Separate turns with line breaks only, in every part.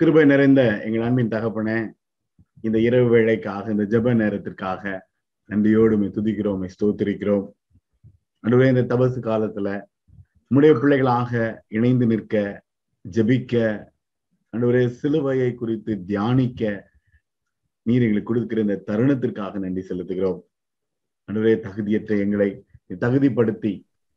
கிருபை நிறைந்த எங்கள் அன்பின் தகப்பனே இந்த இரவு வேளைக்காக இந்த ஜெப நேரத்திற்காக நன்றியோடு துதிக்கிறோம் உம்மை ஸ்தோத்திரிக்கிறோம். நடுவே இந்த தபசு காலத்துல உம்முடைய பிள்ளைகளாக இணைந்து நிற்க ஜெபிக்க நடுவரே சிலுவையை குறித்து தியானிக்க நீர் எங்களுக்கு கொடுக்கிற இந்த தருணத்திற்காக நன்றி செலுத்துகிறோம். அன்றுவரே தகுதியற்ற எங்களை தகுதிப்படுத்தி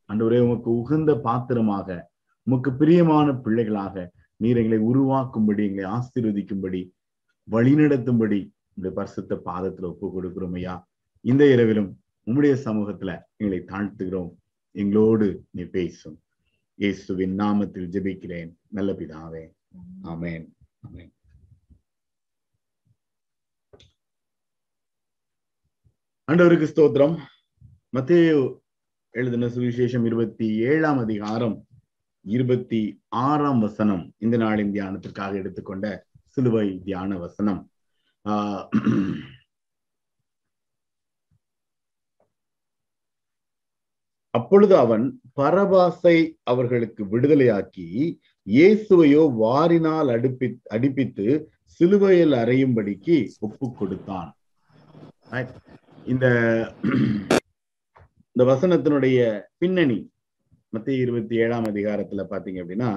அன்றுவரே உமக்கு உகந்த பாத்திரமாக உமக்கு பிரியமான பிள்ளைகளாக நீர் எங்களை உருவாக்கும்படி எங்களை ஆசீர்வதிக்கும்படி வழிநடத்தும்படி இந்த பரிசுத்த பாதத்துல ஒப்பு கொடுக்கிறோம் ஐயா. இந்த இரவிலும் உம்முடைய சமூகத்துல எங்களை தாழ்த்துகிறோம். எங்களோடு நீ பேசும். இயேசுவின் நாமத்தில் ஜெபிக்கிறேன். நல்ல பிதாவே. ஆமேன். ஆமேன். ஆண்டவருக்கு ஸ்தோத்திரம். மத்திய எழுதின சுவிசேஷம் இருபத்தி ஏழாம் அதிகாரம் இருபத்தி ஆறாம் வசனம் இந்த நாளின் தியானத்திற்காக எடுத்துக்கொண்ட சிலுவை தியான வசனம். அப்பொழுது அவன் பரபாசை அவர்களுக்கு விடுதலையாக்கி இயேசுவையோ வாரினால் அடுப்பி அடிப்பித்து சிலுவையில் அறையும்படிக்கு ஒப்பு கொடுத்தான். இந்த இந்த வசனத்தினுடைய பின்னணி மத்திய இருபத்தி ஏழாம் அதிகாரத்துல பாத்தீங்க அப்படின்னா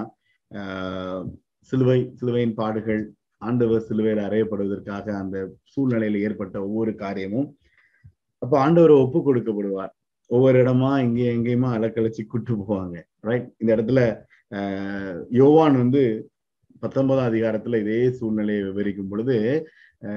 சிலுவை சிலுவையின் பாடுகள் ஆண்டவர் சிலுவையில் அறையப்படுவதற்காக அந்த சூழ்நிலையில ஏற்பட்ட ஒவ்வொரு காரியமும் அப்ப ஆண்டவர் ஒப்பு கொடுக்கப்படுவார். ஒவ்வொரு இடமா இங்கே எங்கேயுமா அலக்கழிச்சு கூட்டு போவாங்க. ரைட் இந்த இடத்துல யோவான் வந்து பத்தொன்பதாம் அதிகாரத்துல இதே சூழ்நிலையை விவரிக்கும் பொழுது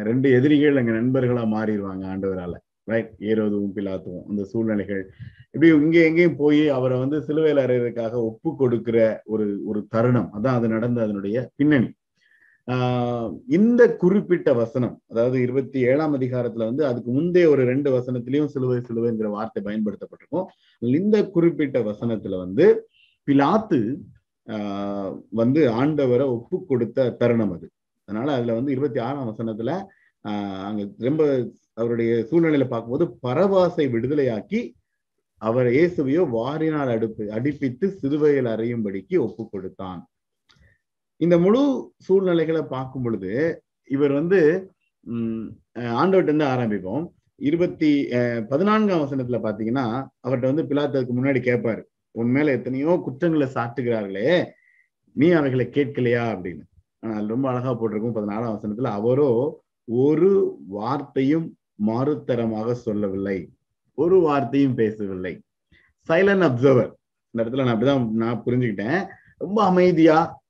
ரெண்டு எதிரிகள் அங்க நண்பர்களா மாறிடுவாங்க ஆண்டவரால. ரைட் ஏரோதுவும் பிலாத்துவும் அந்த சூழ்நிலைகள். இப்படி இங்கே எங்கேயும் போய் அவரை வந்து சிலுவையில் அறையறதுக்காக ஒப்பு கொடுக்கிற ஒரு ஒரு தருணம். அதான் அது நடந்த அதனுடைய பின்னணி. ஆஹ் இந்த குறிப்பிட்ட வசனம் அதாவது இருபத்தி ஏழாம் அதிகாரத்துல வந்து அதுக்கு முந்தைய ஒரு ரெண்டு வசனத்திலையும் சிலுவை சிலுவைங்கிற வார்த்தை பயன்படுத்தப்பட்டிருக்கும். இந்த குறிப்பிட்ட வசனத்துல வந்து பிலாத்து ஆஹ் வந்து ஆண்டவரை ஒப்பு கொடுத்த தருணம் அது. அதனால அதுல வந்து இருபத்தி ஆறாம் வசனத்துல அங்க ரொம்ப அவருடைய சூழ்நிலையில பார்க்கும்போது பரவாசை விடுதலையாக்கி அவர் இயேசுவையோ வாரினால் அடுப்பு அடிப்பித்து சிறுவையில் அறையும்படிக்கு ஒப்பு கொடுத்தான். இந்த முழு சூழ்நிலைகளை பார்க்கும் பொழுது இவர் வந்து உம் ஆண்டவர்கிட்ட இருந்து ஆரம்பிப்போம். இருபத்தி பதினான்காம் வசனத்துல பாத்தீங்கன்னா அவர்கிட்ட வந்து பிலாத்ததுக்கு முன்னாடி கேட்பாரு. உன் மேல எத்தனையோ குற்றங்களை சாட்டுகிறார்களே நீ அவைகளை கேட்கலையா? அப்படின்னு. ஆனால் ரொம்ப அழகா போட்டிருக்கும் பதினாலாம் வசனத்துல. அவரோ ஒரு வார்த்தையும் மாறுத்தரமாக சொல்லவில்லை. ஒரு வார்த்தையும் பேசவில்லை. சைலண்ட் அப்சர்வர் இந்த இடத்துல நான் அப்படிதான் நான் புரிஞ்சுக்கிட்டேன். ரொம்ப அமைதியா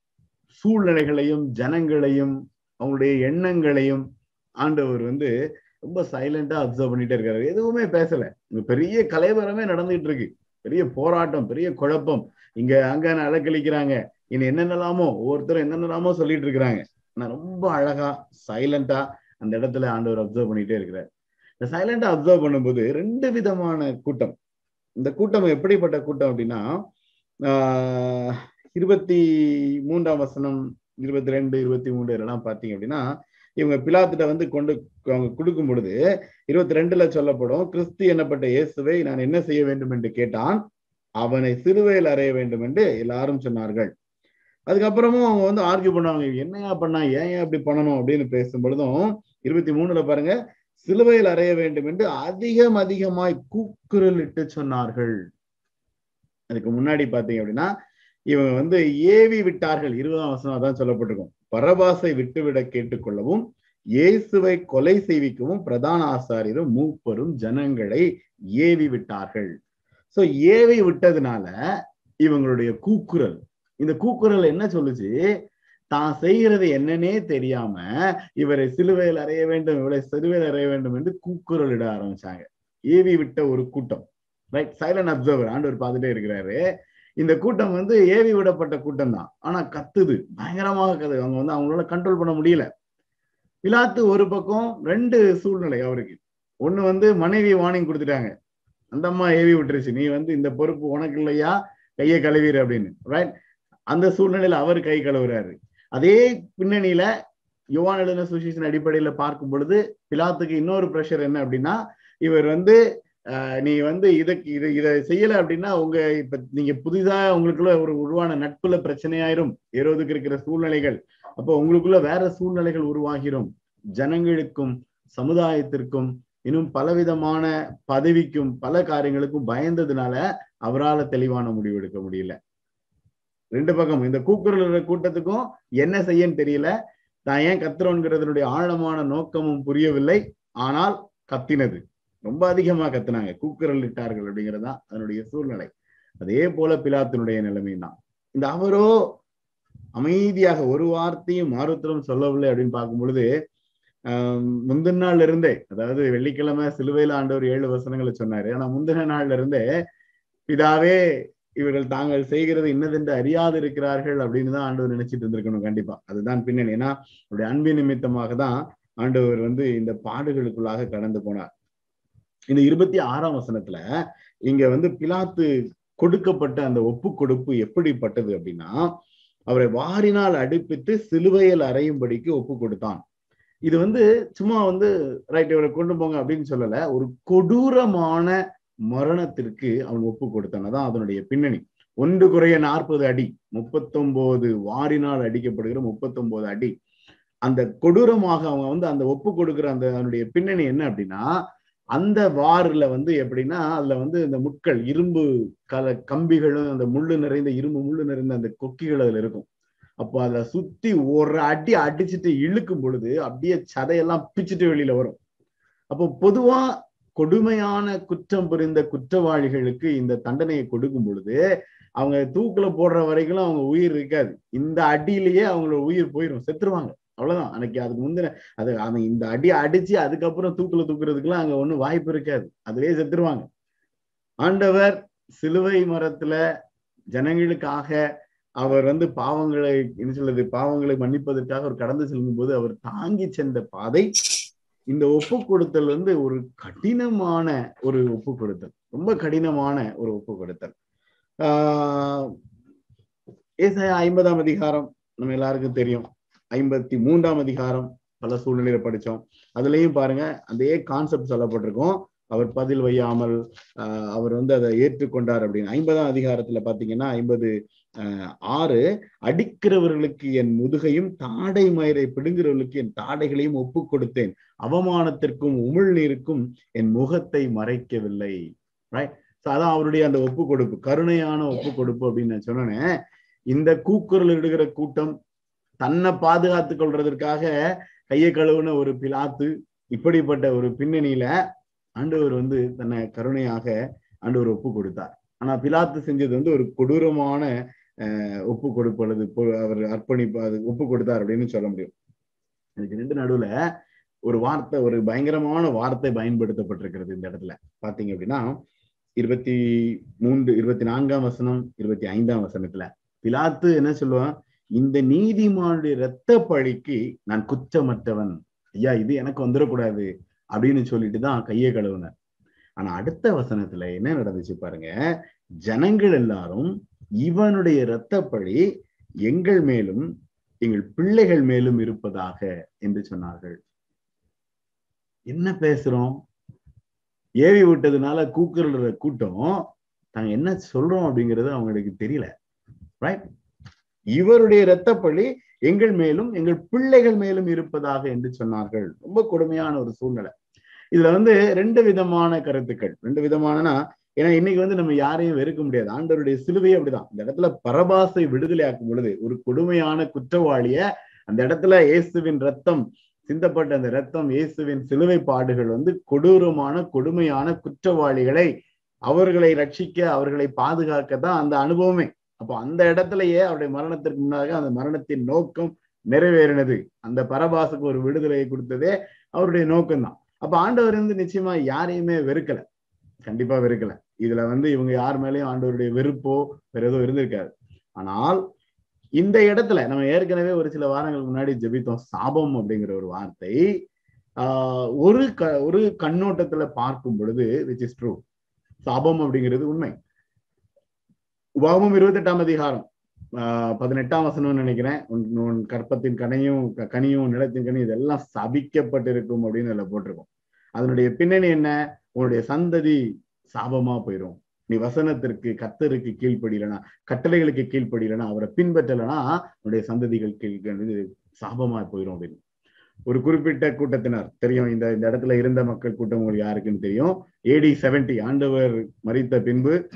சூழ்நிலைகளையும் ஜனங்களையும் அவங்களுடைய எண்ணங்களையும் ஆண்டவர் வந்து ரொம்ப சைலண்டா அப்சர்வ் பண்ணிட்டே இருக்காரு. எதுவுமே பேசல. பெரிய கலைவரமே நடந்துகிட்டு இருக்கு. பெரிய போராட்டம் பெரிய குழப்பம். இங்க அங்க அலக்கழிக்கிறாங்க? இனி என்னென்னலாமோ ஒவ்வொருத்தரும் என்னென்னலாமோ சொல்லிட்டு இருக்கிறாங்க. ஆனா ரொம்ப அழகா சைலண்டா அந்த இடத்துல ஆண்டவர் அப்சர்வ் பண்ணிட்டே இருக்கிறார். இந்த சைலண்டா அப்சர்வ் பண்ணும்போது ரெண்டு விதமான கூட்டம். இந்த கூட்டம் எப்படிப்பட்ட கூட்டம் அப்படின்னா ஆஹ் இருபத்தி மூன்றாம் வசனம் இருபத்தி ரெண்டு இருபத்தி மூன்று இதெல்லாம் பார்த்தீங்க அப்படின்னா இவங்க பிலாத்திட்ட வந்து கொண்டு அவங்க கொடுக்கும் பொழுது இருபத்தி ரெண்டுல சொல்லப்படும் கிறிஸ்து என்னப்பட்ட இயேசுவை நான் என்ன செய்ய வேண்டும் என்று கேட்டான்? அவனை சிறுவையில் அறைய வேண்டும் என்று எல்லாரும் சொன்னார்கள். அதுக்கப்புறமும் அவங்க வந்து ஆர்கியூ பண்ணுவாங்க என்னையா பண்ணா? ஏன் ஏன் அப்படி பண்ணணும்? அப்படின்னு பேசும் பொழுதும் இருபத்தி மூணுல பாருங்க சிலுவையில் அறைய வேண்டும் என்று அதிகம் அதிகமாய் கூக்குரல் இட்டு சொன்னார்கள். அதுக்கு முன்னாடி பாத்தீங்க அப்படின்னா இவங்க வந்து ஏவி விட்டார்கள். இருபதாம் வசனம் தான் சொல்லப்பட்டிருக்கும். பரபாசை விட்டுவிட கேட்டுக்கொள்ளவும் இயேசுவை கொலை செய்விக்கவும் பிரதான ஆசாரியரும் மூப்பரும் ஜனங்களை ஏவி விட்டார்கள். சோ ஏவி விட்டதுனால இவங்களுடைய கூக்குரல். இந்த கூக்குரல் என்ன சொல்லுச்சு? தான் செய்கிறது என்னன்னே தெரியாம இவரை சிலுவையில் அறைய வேண்டும் இவரை சிலுவையில் அறைய வேண்டும் என்று கூக்குரலிட ஆரம்பிச்சாங்க. ஏவி விட்ட ஒரு கூட்டம். ரைட் சைலண்ட் அப்சர்வர் ஆண்டவர் பார்த்துட்டே இருக்கிறாரு. இந்த கூட்டம் வந்து ஏவி விடப்பட்ட கூட்டம் தான். ஆனா கத்துது. பயங்கரமாக கது அவங்க வந்து அவங்களால கண்ட்ரோல் பண்ண முடியல. பிலாத்து ஒரு பக்கம் ரெண்டு சூழ்நிலை அவருக்கு. ஒண்ணு வந்து மனைவி வார்னிங் கொடுத்துட்டாங்க. அந்த அம்மா ஏவி விட்டுருச்சு. நீ வந்து இந்த பொறுப்பு உனக்கு இல்லையா? கையை கழுவிடு அப்படின்னு. ரைட் அந்த சூழ்நிலையில அவர் கை கழுவுறாரு. அதே பின்னணியில யுவான் எழுதின சுசேஷன் அடிப்படையில பார்க்கும் பொழுது பிலாத்துக்கு இன்னொரு ப்ரெஷர் என்ன அப்படின்னா இவர் வந்து நீ வந்து இதுக்கு இது இதை செய்யல அப்படின்னா உங்க இப்ப நீங்க புதிதா உங்களுக்குள்ள ஒரு உருவான நட்புல பிரச்சனையாயிரும். ஏறோதுக்கு இருக்கிற சூழ்நிலைகள். அப்போ உங்களுக்குள்ள வேற சூழ்நிலைகள் உருவாகிரும். ஜனங்களுக்கும் சமுதாயத்திற்கும் இன்னும் பலவிதமான பதவிக்கும் பல காரியங்களுக்கும் பயந்ததுனால அவரால் தெளிவான முடிவு எடுக்க முடியல. ரெண்டு பக்கம். இந்த கூக்குரல் கூட்டத்துக்கும் என்ன செய்யன்னு தெரியல. தான் ஏன் கத்துறோங்கிறதுனுடைய ஆழமான நோக்கமும் புரியவில்லை. ஆனால் கத்தினது. ரொம்ப அதிகமா கத்துனாங்க. கூக்குரல் இட்டார்கள் அப்படிங்கிறதுதான் அதனுடைய சூழ்நிலை. அதே போல பிலாத்தினுடைய நிலைமை தான். இந்த அவரோ அமைதியாக ஒரு வார்த்தையும் மாறுத்தலும் சொல்லவில்லை அப்படின்னு பார்க்கும் பொழுது ஆஹ் முந்தின நாள்ல இருந்தே அதாவது வெள்ளிக்கிழமை சிலுவையில ஆண்டவர் ஏழு வசனங்களை சொன்னாரு. ஆனா முந்தின நாள்ல இருந்தே பிதாவே இவர்கள் தாங்கள் செய்கிறது இன்னதென்று அறியாது இருக்கிறார்கள் அப்படின்னு தான் ஆண்டவர் நினைச்சிட்டு இருந்திருக்கணும் கண்டிப்பா. அதுதான் பின்னணி. ஏன்னா அவருடைய அன்பின் நிமித்தமாக தான் ஆண்டவர் வந்து இந்த பாடுகளுக்குள்ளாக கடந்து போனார். இந்த இருபத்தி ஆறாம் வசனத்துல இங்க வந்து பிலாத்து கொடுக்கப்பட்ட அந்த ஒப்பு கொடுப்பு எப்படிப்பட்டது அப்படின்னா அவரை வாரினால் அடிப்பித்து சிலுவையில் அறையும்படிக்கு ஒப்பு கொடுத்தான் இது வந்து சும்மா வந்து ரைட் இவரை கொண்டு போங்க அப்படின்னு சொல்லல. ஒரு கொடூரமான மரணத்திற்கு அவன் ஒப்பு கொடுத்தான். அதான் அதனுடைய பின்னணி. ஒன்று குறைய நாற்பது அடி முப்பத்தொன்பது வாரினால் அடிக்கப்படுகிற முப்பத்தொன்பது அடி. அந்த கொடூரமாக அவங்க வந்து அந்த ஒப்பு கொடுக்கிற அந்த அதனுடைய பின்னணி என்ன அப்படின்னா அந்த வாரில் வந்து எப்படின்னா அதுல வந்து இந்த முட்கள் இரும்பு கல கம்பிகளும் அந்த முள்ளு நிறைந்த இரும்பு முள்ளு நிறைந்த அந்த கொக்கிகள் அதுல இருக்கும். அப்போ அதை சுத்தி ஒரு அடி அடிச்சுட்டு இழுக்கும் பொழுது அப்படியே சதையெல்லாம் பிச்சுட்டு வெளியில வரும். அப்போ பொதுவா கொடுமையான குற்றம் புரிந்த குற்றவாளிகளுக்கு இந்த தண்டனையை கொடுக்கும் பொழுது அவங்க தூக்குல போடுற வரைக்கும் அவங்க உயிர் இருக்காது. இந்த அடியிலேயே அவங்களோட உயிர் போயிடும் செத்துருவாங்க. அவ்வளவுதான். அன்னைக்கு அதுக்கு முந்தின அது அவன் இந்த அடி அடிச்சு அதுக்கப்புறம் தூக்குல தூக்குறதுக்குலாம் அங்க ஒண்ணும் வாய்ப்பு இருக்காது. அதுலயே செத்துருவாங்க. ஆண்டவர் சிலுவை மரத்துல ஜனங்களுக்காக அவர் வந்து பாவங்களை என்ன சொல்றது பாவங்களை மன்னிப்பதற்காக அவர் கடந்து செல்லும் போது அவர் தாங்கி சென்ற பாதை இந்த ஒப்பு கொடுத்தல் வந்து ஒரு கடினமான ஒரு ஒப்பு கொடுத்தல் ரொம்ப கடினமான ஒரு ஒப்பு கொடுத்தல் ஆஹ் ஏசாயா ஐம்பதாம் அதிகாரம் நம்ம எல்லாருக்கும் தெரியும். ஐம்பத்தி மூன்றாம் அதிகாரம் பல சூழ்நிலையில படிச்சோம். அதுலயும் பாருங்க அதே கான்செப்ட் சொல்லப்பட்டிருக்கும். அவர் பதில் வையாமல் ஆஹ் அவர் வந்து அதை ஏற்றுக்கொண்டார் அப்படின்னு. ஐம்பதாம் அதிகாரத்துல பாத்தீங்கன்னா ஐம்பது ஆறு அடிக்கிறவர்களுக்கு என் முதுகையும் தாடை மயிரை பிடுங்கிறவர்களுக்கு என் தாடைகளையும் ஒப்பு கொடுத்தேன். அவமானத்திற்கும் உமிழ்நீருக்கும் என் முகத்தை மறைக்கவில்லை. ரைட் அதான் அவருடைய அந்த ஒப்பு கொடுப்பு. கருணையான ஒப்பு கொடுப்பு அப்படின்னு நான் சொன்னேன். இந்த கூக்குரல் இடுகிற கூட்டம் தன்னை பாதுகாத்துக் கொள்றதற்காக கையை கழுவுன ஒரு பிலாத்து இப்படிப்பட்ட ஒரு பின்னணியில ஆண்டவர் வந்து தன்னை கருணையாக ஆண்டவர் ஒப்பு கொடுத்தார் ஆனா பிலாத்து செஞ்சது வந்து ஒரு கொடூரமான ஒப்பு கொடுப்பு அல்லது அவர் அர்ப்பணிப்பு அது ஒப்பு கொடுத்தார் அப்படின்னு சொல்ல முடியும். இதுக்கு ரெண்டு நடுவுல ஒரு வார்த்தை ஒரு பயங்கரமான வார்த்தை பயன்படுத்தப்பட்டிருக்கிறது இந்த இடத்துல. பாத்தீங்க அப்படின்னா இருபத்தி மூன்று இருபத்தி நான்காம் வசனம் இருபத்தி ஐந்தாம் வசனத்துல பிலாத்து என்ன சொல்லுவான்? இந்த நீதிமானுடைய இரத்த பழிக்கு நான் குற்றமற்றவன். ஐயா இது எனக்கு வந்துடக்கூடாது. அப்படின்னு சொல்லிட்டு தான் கையை கழுவுனார் ஆனா அடுத்த வசனத்துல என்ன நடந்துச்சு பாருங்க. ஜனங்கள் எல்லாரும் இவனுடைய இரத்தப்பழி எங்கள் மேலும் எங்கள் பிள்ளைகள் மேலும் இருப்பதாக என்று சொன்னார்கள். என்ன பேசுறோம்? ஏவி விட்டதுனால கூக்குற கூட்டம் நாங்க என்ன சொல்றோம் அப்படிங்கிறது அவங்களுக்கு தெரியல. ரைட் இவருடைய இரத்தப்பழி எங்கள் மேலும் எங்கள் பிள்ளைகள் மேலும் இருப்பதாக என்று சொன்னார்கள். ரொம்ப கொடுமையான ஒரு சூழ்நிலை. இதுல வந்து ரெண்டு விதமான கருத்துக்கள். ரெண்டு விதமானனா ஏன்னா இன்னைக்கு வந்து நம்ம யாரையும் வெறுக்க முடியாது. ஆண்டவருடைய சிலுவையே அப்படிதான். இந்த இடத்துல பரபாசை விடுதலையாக்கும் பொழுது ஒரு கொடுமையான குற்றவாளிய அந்த இடத்துல இயேசுவின் ரத்தம் சிந்தப்பட்ட அந்த ரத்தம் இயேசுவின் சிலுவை பாடுகள் வந்து கொடூரமான கொடுமையான குற்றவாளிகளை அவர்களை ரட்சிக்க அவர்களை பாதுகாக்க தான் அந்த அனுபவமே. அப்போ அந்த இடத்துலயே அவருடைய மரணத்திற்கு முன்னாக அந்த மரணத்தின் நோக்கம் நிறைவேறினது. அந்த பரபாசுக்கு ஒரு விடுதலையை கொடுத்ததே அவருடைய நோக்கம்தான். அப்ப ஆண்டவர் வந்து நிச்சயமா யாரையுமே வெறுக்கல. கண்டிப்பா வெறுக்கல. இதுல வந்து இவங்க யார் மேலேயும் ஆண்டவருடைய வெறுப்போ வேற ஏதோ இருந்திருக்காது. ஆனால் இந்த இடத்துல நம்ம ஏற்கனவே ஒரு சில வாரங்களுக்கு முன்னாடி ஜெபித்தோம். சாபம் அப்படிங்கிற ஒரு வார்த்தை ஆஹ் ஒரு க ஒரு கண்ணோட்டத்துல பார்க்கும் பொழுது விச் இஸ் ட்ரூ சாபம் அப்படிங்கிறது உண்மை. உபாகமும் இருபத்தி எட்டாம் அதிகாரம் பதினெட்டாம் வசனம்னு நினைக்கிறேன். உன் கற்பத்தின் கனையும் கனியும் நிலத்தின் கனி இதெல்லாம் சபிக்கப்பட்டிருக்கும் அப்படின்னு அதில் போட்டிருக்கோம். அதனுடைய பின்னணி என்ன? உன்னுடைய சந்ததி சாபமா போயிடும் நீ வசனத்திற்கு கத்தருக்கு கீழ்ப்படியலனா கட்டளைகளுக்கு கீழ்ப்படியலனா அவரை பின்பற்றலனா உன்னுடைய சந்ததிகள் கீழ் சாபமா போயிடும் அப்படின்னு. ஒரு குறிப்பிட்ட கூட்டத்தினர். தெரியும் இந்த இந்த இடத்துல இருந்த மக்கள் கூட்டம் உங்களுக்கு யாருக்குன்னு தெரியும். ஏடி செவன்டி ஆண்டவர் மறித்த பின்பு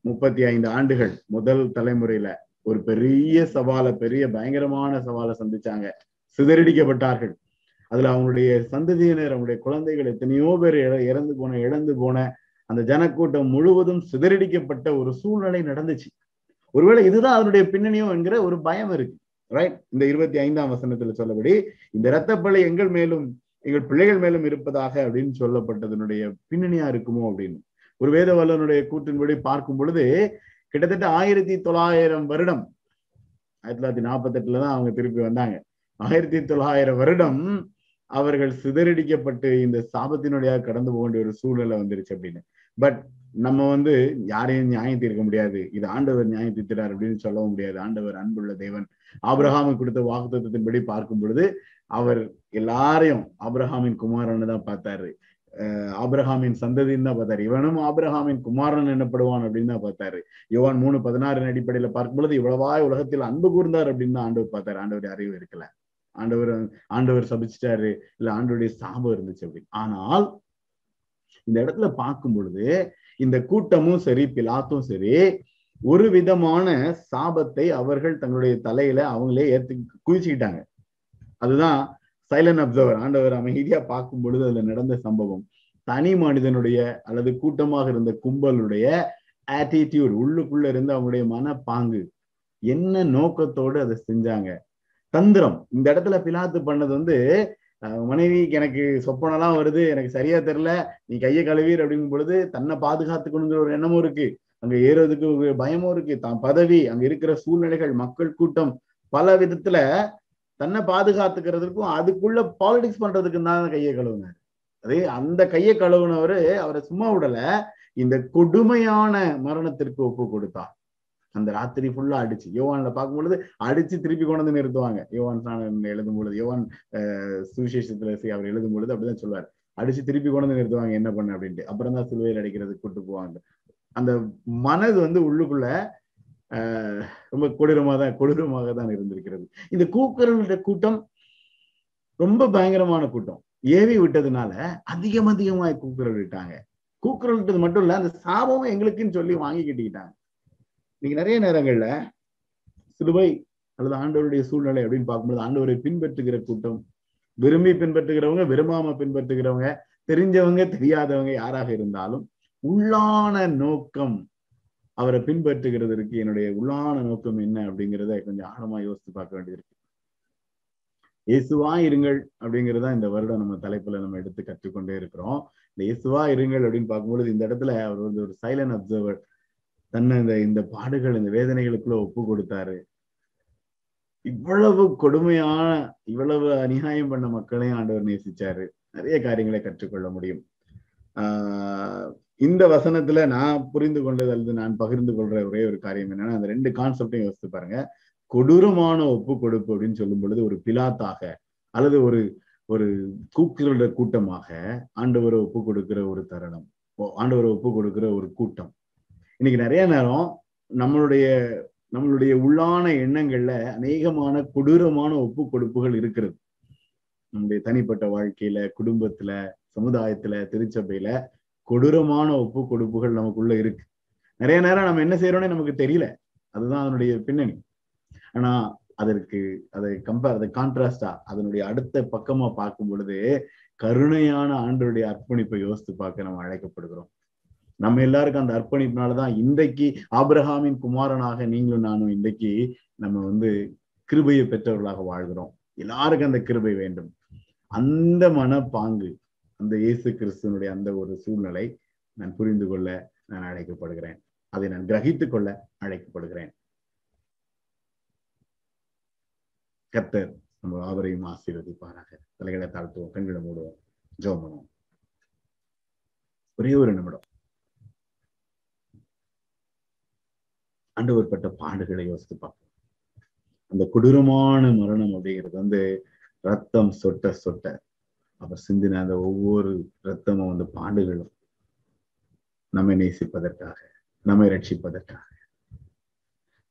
முப்பத்தி ஐந்து ஆண்டுகள் முதல் தலைமுறையில ஒரு பெரிய சவாலை பெரிய பயங்கரமான சவாலை சந்திச்சாங்க. சிதறடிக்கப்பட்டார்கள். அதுல அவங்களுடைய சந்ததியினர் அவங்களுடைய குழந்தைகள் எத்தனையோ பேர் இறந்து போன இழந்து போன அந்த ஜனக்கூட்டம் முழுவதும் சிதறடிக்கப்பட்ட ஒரு சூழ்நிலை நடந்துச்சு. ஒருவேளை இதுதான் அதனுடைய பின்னணியோ என்கிற ஒரு பயம் இருக்கு. ரைட் இந்த இருபத்தி ஐந்தாம் வசனத்துல சொல்லபடி இந்த இரத்தப்பழி எங்கள் மேலும் எங்கள் பிள்ளைகள் மேலும் இருப்பதாக அப்படின்னு சொல்லப்பட்டதனுடைய பின்னணியா இருக்குமோ அப்படின்னு. ஒரு வேத வல்லனுடைய கூற்றின்படி பார்க்கும் பொழுது கிட்டத்தட்ட ஆயிரத்தி தொள்ளாயிரம் வருடம் ஆயிரத்தி தொள்ளாயிரத்தி நாற்பத்தி எட்டுல தான் அவங்க திருப்பி வந்தாங்க. ஆயிரத்தி தொள்ளாயிரம் வருடம் அவர்கள் சிதறடிக்கப்பட்டு இந்த சாபத்தினுடைய கடந்து போக வேண்டிய ஒரு சூழ்நிலை வந்துருச்சு அப்படின்னு. பட் நம்ம வந்து யாரையும் நியாயம் தீர்க்க முடியாது. இது ஆண்டவர் நியாயம் தீர்க்கிறார் அப்படின்னு சொல்லவும் முடியாது. ஆண்டவர் அன்புள்ள தேவன். ஆபிரஹாமை கொடுத்த வாக்குத்தத்தின்படி பார்க்கும் பொழுது அவர் எல்லாரையும் ஆபிரஹாமின் குமாரன்னு தான் பார்த்தாரு. ஆபிரஹாமின் சந்ததின்னு தான் பார்த்தாரு. இவனும் ஆபிரஹாமின் குமாரன் என்னப்படுவான் அப்படின்னு தான் பார்த்தாரு. யுவான் மூணு பதினாறு அடிப்படையில பார்க்கும் பொழுது இவ்வளவாய் உலகத்தில் அன்பு கூர்ந்தார் அப்படின்னு தான் ஆண்டவர் பார்த்தாரு. ஆண்டவர் அறிவு இருக்கல. ஆண்டவர் ஆண்டவர் சபிச்சிட்டாரு. இல்ல ஆண்டவருடைய சாபம் இருந்துச்சு அப்படின்னு. ஆனால் இந்த இடத்துல பார்க்கும் பொழுது இந்த கூட்டமும் சரி பிலாத்தும் சரி ஒரு விதமான சாபத்தை அவர்கள் தங்களுடைய தலையில அவங்களே ஏத்து குவிச்சுக்கிட்டாங்க. அதுதான் சைலன் அப்சர்வர் ஆண்டவர் அமைதியா பார்க்கும் பொழுது அதுல நடந்த சம்பவம். தனி மனிதனுடைய அல்லது கூட்டமாக இருந்த கும்பலுடைய ஆட்டிடியூட் உள்ளுக்குள்ள இருந்து அவங்களுடைய மனப்பாங்கு என்ன நோக்கத்தோடு அதை செஞ்சாங்க? தந்திரம். இந்த இடத்துல பிலாத்து பண்ணது வந்து மனைவிக்கு எனக்கு சொப்பனெல்லாம் வருது எனக்கு சரியா தெரியல நீ கையை கழுவீர் அப்படிங்கும் பொழுது தன்னை பாதுகாத்துக்கணுங்கிற ஒரு எண்ணமும் இருக்கு. அங்க ஏறுறதுக்கு பயமும் இருக்கு. தான் பதவி அங்க இருக்கிற சூழ்நிலைகள் மக்கள் கூட்டம் பல விதத்துல தன்னை பாதுகாத்துக்கிறதுக்கும் அதுக்குள்ள பாலிடிக்ஸ் பண்றதுக்கு தான் கையை கழுவுனாரு. அதே அந்த கையை கழுவுனவரு அவரை சும்மா விடல இந்த கொடுமையான மரணத்திற்கு ஒப்பு கொடுத்தார். அந்த ராத்திரி ஃபுல்லா அடிச்சு. யோவான்ல பார்க்கும் பொழுது அடிச்சு திருப்பி கொண்டு வந்து நிறுத்துவாங்க. யோவான் எழுதும் பொழுது யோவான் சுவிசேஷத்துல அவர் எழுதும் பொழுது அப்படிதான் சொல்லுவார் அடிச்சு திருப்பி கொண்டு வந்து நிறுத்துவாங்க என்ன பண்ண அப்படின்ட்டு. அப்புறம் தான் சிலுவையில் அடிக்கிறது கூட்டு போவாங்க. அந்த மனது வந்து உள்ளுக்குள்ள ஆஹ் ரொம்ப கொடூரமாக தான் கொடூரமாக தான் இருந்திருக்கிறது. இந்த கூக்குரலுடைய கூட்டம் ரொம்ப பயங்கரமான கூட்டம். ஏவி விட்டதுனால அதிகம் அதிகமாய் கூக்குரல் விட்டாங்க கூக்குரல் விட்டது மட்டும் இல்ல அந்த சாபமும் எங்களுக்குன்னு சொல்லி வாங்கி கட்டிக்கிட்டாங்க. இன்னைக்கு நிறைய நேரங்கள்ல சிலுவை அல்லது ஆண்டவருடைய சூழ்நிலை அப்படின்னு பார்க்கும்போது ஆண்டவரை பின்பற்றுகிற கூட்டம் விரும்பி பின்பற்றுகிறவங்க விரும்பாம பின்பற்றுகிறவங்க தெரிஞ்சவங்க தெரியாதவங்க யாராக இருந்தாலும் உள்ளான நோக்கம் அவரை பின்பற்றுகிறதற்கு என்னுடைய உள்ளான நோக்கம் என்ன அப்படிங்கிறத கொஞ்சம் ஆழமா யோசித்து பார்க்க வேண்டியிருக்கு இயேசுவா இருங்கள் அப்படிங்கிறதா இந்த வருடம் நம்ம தலைப்புல நம்ம எடுத்து கற்றுக்கொண்டே இருக்கிறோம். இந்த இயேசுவா இருங்கள் அப்படின்னு பார்க்கும்பொழுது இந்த இடத்துல அவர் வந்து ஒரு சைலண்ட் அப்சர்வர் தன்னை இந்த இந்த பாடுகள் இந்த வேதனைகளுக்குள்ள ஒப்பு கொடுத்தாரு. இவ்வளவு கொடுமையான இவ்வளவு அநியாயம் பண்ண மக்களையும் ஆண்டவர் நேசிச்சாரு. நிறைய காரியங்களை கற்றுக்கொள்ள முடியும். ஆஹ் இந்த வசனத்துல நான் புரிந்து கொண்டது அல்லது நான் பகிர்ந்து கொள்ற ஒரே ஒரு காரியம் என்னன்னா அந்த ரெண்டு கான்செப்டையும் யோசித்து பாருங்க. கொடூரமான ஒப்பு கொடுப்பு அப்படின்னு சொல்லும் பொழுது ஒரு பிலாத்தாக அல்லது ஒரு ஒரு கூக்குகளோட கூட்டமாக ஆண்டவரை ஒப்பு கொடுக்கிற ஒரு தருணம். ஆண்டவரை ஒப்பு கொடுக்கிற ஒரு கூட்டம். இன்னைக்கு நிறைய நேரம் நம்மளுடைய நம்மளுடைய உள்ளான எண்ணங்கள்ல அநேகமான கொடூரமான ஒப்பு கொடுப்புகள் இருக்கிறது. நம்முடைய தனிப்பட்ட வாழ்க்கையில குடும்பத்துல சமுதாயத்துல திருச்சபையில கொடூரமான ஒப்பு கொடுப்புகள் நமக்குள்ள இருக்கு. நிறைய நேரம் நம்ம என்ன செய்யறோம்னு நமக்கு தெரியல. அதுதான் அதனுடைய பின்னணி. ஆனா அதற்கு அதை கம்பேர் அதை கான்ட்ராஸ்டா அதனுடைய அடுத்த பக்கமா பார்க்கும் பொழுது கருணையான ஆண்டருடைய அர்ப்பணிப்பை யோசித்து பார்க்க நம்ம அழைக்கப்படுகிறோம். நம்ம எல்லாருக்கும் அந்த அர்ப்பணிப்புனாலதான் இன்றைக்கு ஆபிரஹாமின் குமாரனாக நீங்களும் நானும் இன்றைக்கு நம்ம வந்து கிருபையை பெற்றவர்களாக வாழ்கிறோம். எல்லாருக்கும் அந்த கிருபை வேண்டும். அந்த மனப்பாங்கு அந்த இயேசு கிறிஸ்துவனுடைய அந்த ஒரு சூழ்நிலை நான் புரிந்து கொள்ள நான் அழைக்கப்படுகிறேன். அதை நான் கிரகித்துக் கொள்ள அழைக்கப்படுகிறேன். கத்தர் நம்ம அவரையும் ஆசீர்வதிப்பாராக. தலைகளை தாழ்த்துவோம் கண்களை மூடுவோம் ஜோம் பண்ணுவோம். ஒரே ஒரு நிமிடம். ஆண்டவர் பட்ட பாடுகளை யோசித்து பார்ப்போம். அந்த கொடூரமான மரணம் அப்படிங்கிறது வந்து ரத்தம் சொட்ட சொட்ட அவர் சிந்தின அந்த ஒவ்வொரு ரத்தமும் அந்த பாடுகளும் நம்மை நேசிப்பதற்காக நம்மை ரட்சிப்பதற்காக.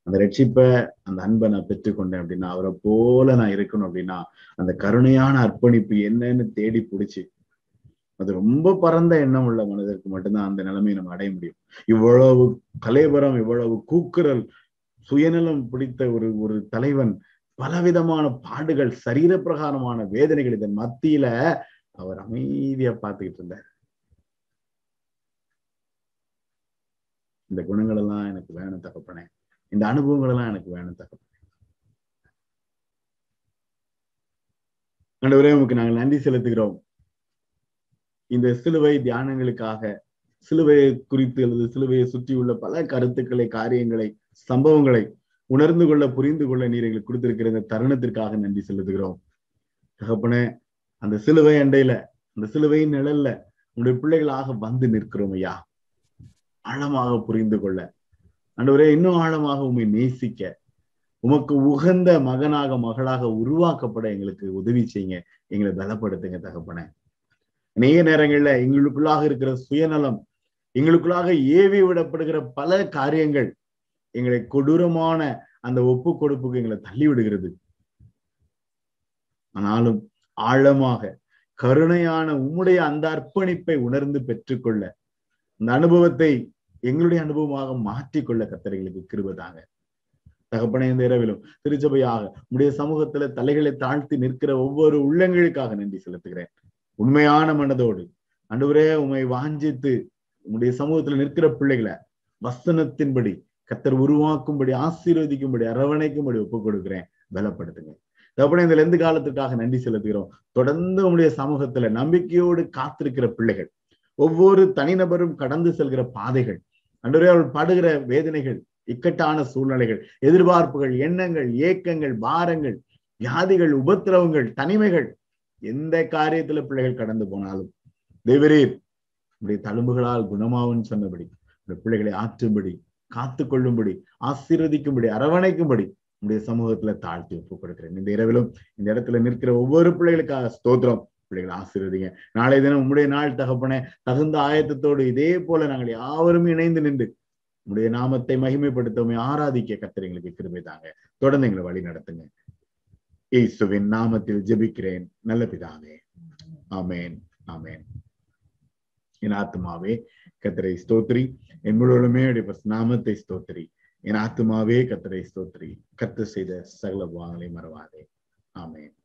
அந்த ரட்சிப்பை அந்த அன்பை நான் பெற்றுக்கொண்டேன் அப்படின்னா அவரை போல நான் இருக்கணும் அப்படின்னா அந்த கருணையான அர்ப்பணிப்பு என்னன்னு தேடி பிடிச்சி அது ரொம்ப பரந்த எண்ணம் உள்ள மனதிற்கு மட்டும்தான் அந்த நிலைமையை நம்ம அடைய முடியும். இவ்வளவு கலைவரம் இவ்வளவு கூக்குரல் சுயநலம் பிடித்த ஒரு ஒரு தலைவன் பலவிதமான பாடுகள் சரீர பிரகாரமான வேதனைகள் இதன் மத்தியில அவர் அமைதியா பார்த்துக்கிட்டு இருந்தார். இந்த குணங்கள் எல்லாம் எனக்கு வேணும் தகப்பனே. இந்த அனுபவங்கள் எல்லாம் எனக்கு வேணும் தகப்பனே. ஆண்டவரே உமக்கு நாங்கள் நன்றி செலுத்துகிறோம். இந்த சிலுவை தியானங்களுக்காக சிலுவையை குறித்து அல்லது சிலுவையை சுற்றியுள்ள பல கருத்துக்களை காரியங்களை சம்பவங்களை உணர்ந்து கொள்ள புரிந்து கொள்ள நீர் எங்களுக்கு கொடுத்திருக்கிற இந்த தருணத்திற்காக நன்றி செலுத்துகிறோம். தகப்பனே அந்த சிலுவை அண்டையில அந்த சிலுவையின் நிழல்ல உங்களுடைய பிள்ளைகளாக வந்து நிற்கிறோம் ஐயா. ஆழமாக புரிந்து கொள்ள. ஆண்டவரே இன்னும் ஆழமாக உண்மை நேசிக்க உமக்கு உகந்த மகனாக மகளாக உருவாக்கப்பட எங்களுக்கு உதவி செய்யுங்க. எங்களை பலப்படுத்துங்க தகப்பனே. அநேக நேரங்கள்ல எங்களுக்குள்ளாக இருக்கிற சுயநலம் எங்களுக்குள்ளாக ஏவி விடப்படுகிற பல காரியங்கள் எங்களை கொடூரமான அந்த ஒப்பு கொடுப்புக்கு எங்களை தள்ளி விடுகிறது. ஆனாலும் ஆழமாக கருணையான உம்முடைய அந்த அர்ப்பணிப்பை உணர்ந்து பெற்றுக்கொள்ள அந்த அனுபவத்தை எங்களுடைய அனுபவமாக மாற்றிக்கொள்ள கத்தரைகளுக்கு கிருபதாங்க தகப்பனை இந்த இரவிலும் திருச்சபையாக உடைய சமூகத்துல தலைகளை தாழ்த்தி நிற்கிற ஒவ்வொரு உள்ளங்களுக்காக நன்றி செலுத்துகிறேன். உண்மையான மனதோடு. அன்றுவரே உண்மை வாஞ்சித்து உங்களுடைய சமூகத்துல நிற்கிற பிள்ளைகளை வசனத்தின்படி கத்தர் உருவாக்கும்படி ஆசீர்வதிக்கும்படி அரவணைக்கும்படி ஒப்புக் கொடுக்கிறேன். பலப்படுத்துங்க. தகப்பனே இந்த லெந்து காலத்துக்காக நன்றி செலுத்துகிறோம். தொடர்ந்து உங்களுடைய சமூகத்துல நம்பிக்கையோடு காத்திருக்கிற பிள்ளைகள் ஒவ்வொரு தனிநபரும் கடந்து செல்கிற பாதைகள் அன்றுவரே அவள் படுகிற வேதனைகள் இக்கட்டான சூழ்நிலைகள் எதிர்பார்ப்புகள் எண்ணங்கள் ஏக்கங்கள் பாரங்கள் வியாதிகள் உபத்திரவங்கள் தனிமைகள் எந்த காரியத்துல பிள்ளைகள் கடந்து போனாலும் தேவரீர் உடைய தழும்புகளால் குணமாவும் சொன்னபடி இந்த பிள்ளைகளை ஆற்றும்படி காத்து கொள்ளும்படி ஆசீர்வதிக்கும்படி அரவணைக்கும்படி உடைய சமூகத்துல தாழ்த்தி ஒப்பு கொடுக்கிறேன். இந்த இரவிலும் இந்த இடத்துல நிற்கிற ஒவ்வொரு பிள்ளைகளுக்காக ஸ்தோத்திரம். பிள்ளைகளை ஆசீர்வதிங்க. நாளை தினம் உம்முடைய நாள் தகப்பன தகுந்த ஆயத்தத்தோடு இதே போல நாங்கள் யாவரும் இணைந்து நின்று உங்களுடைய நாமத்தை மகிமைப்படுத்தவுமே ஆராதிக்க கத்திரங்களுக்கு கிருபை தாங்க. தொடர்ந்து எங்களை வழி நடத்துங்க. இயேசுவின் நாமத்தில் ஜெபிக்கிறேன். நல்ல பிதாவே. ஆமேன். ஆமேன். என் ஆத்மாவே கத்தரை ஸ்தோத்ரி என் முழுவதுமே நாமத்தை ஸ்தோத்ரி என் ஆத்மாவே கத்தரை ஸ்தோத்ரி கத்து செய்த சகல பாகங்களை மறவாதே. ஆமேன்.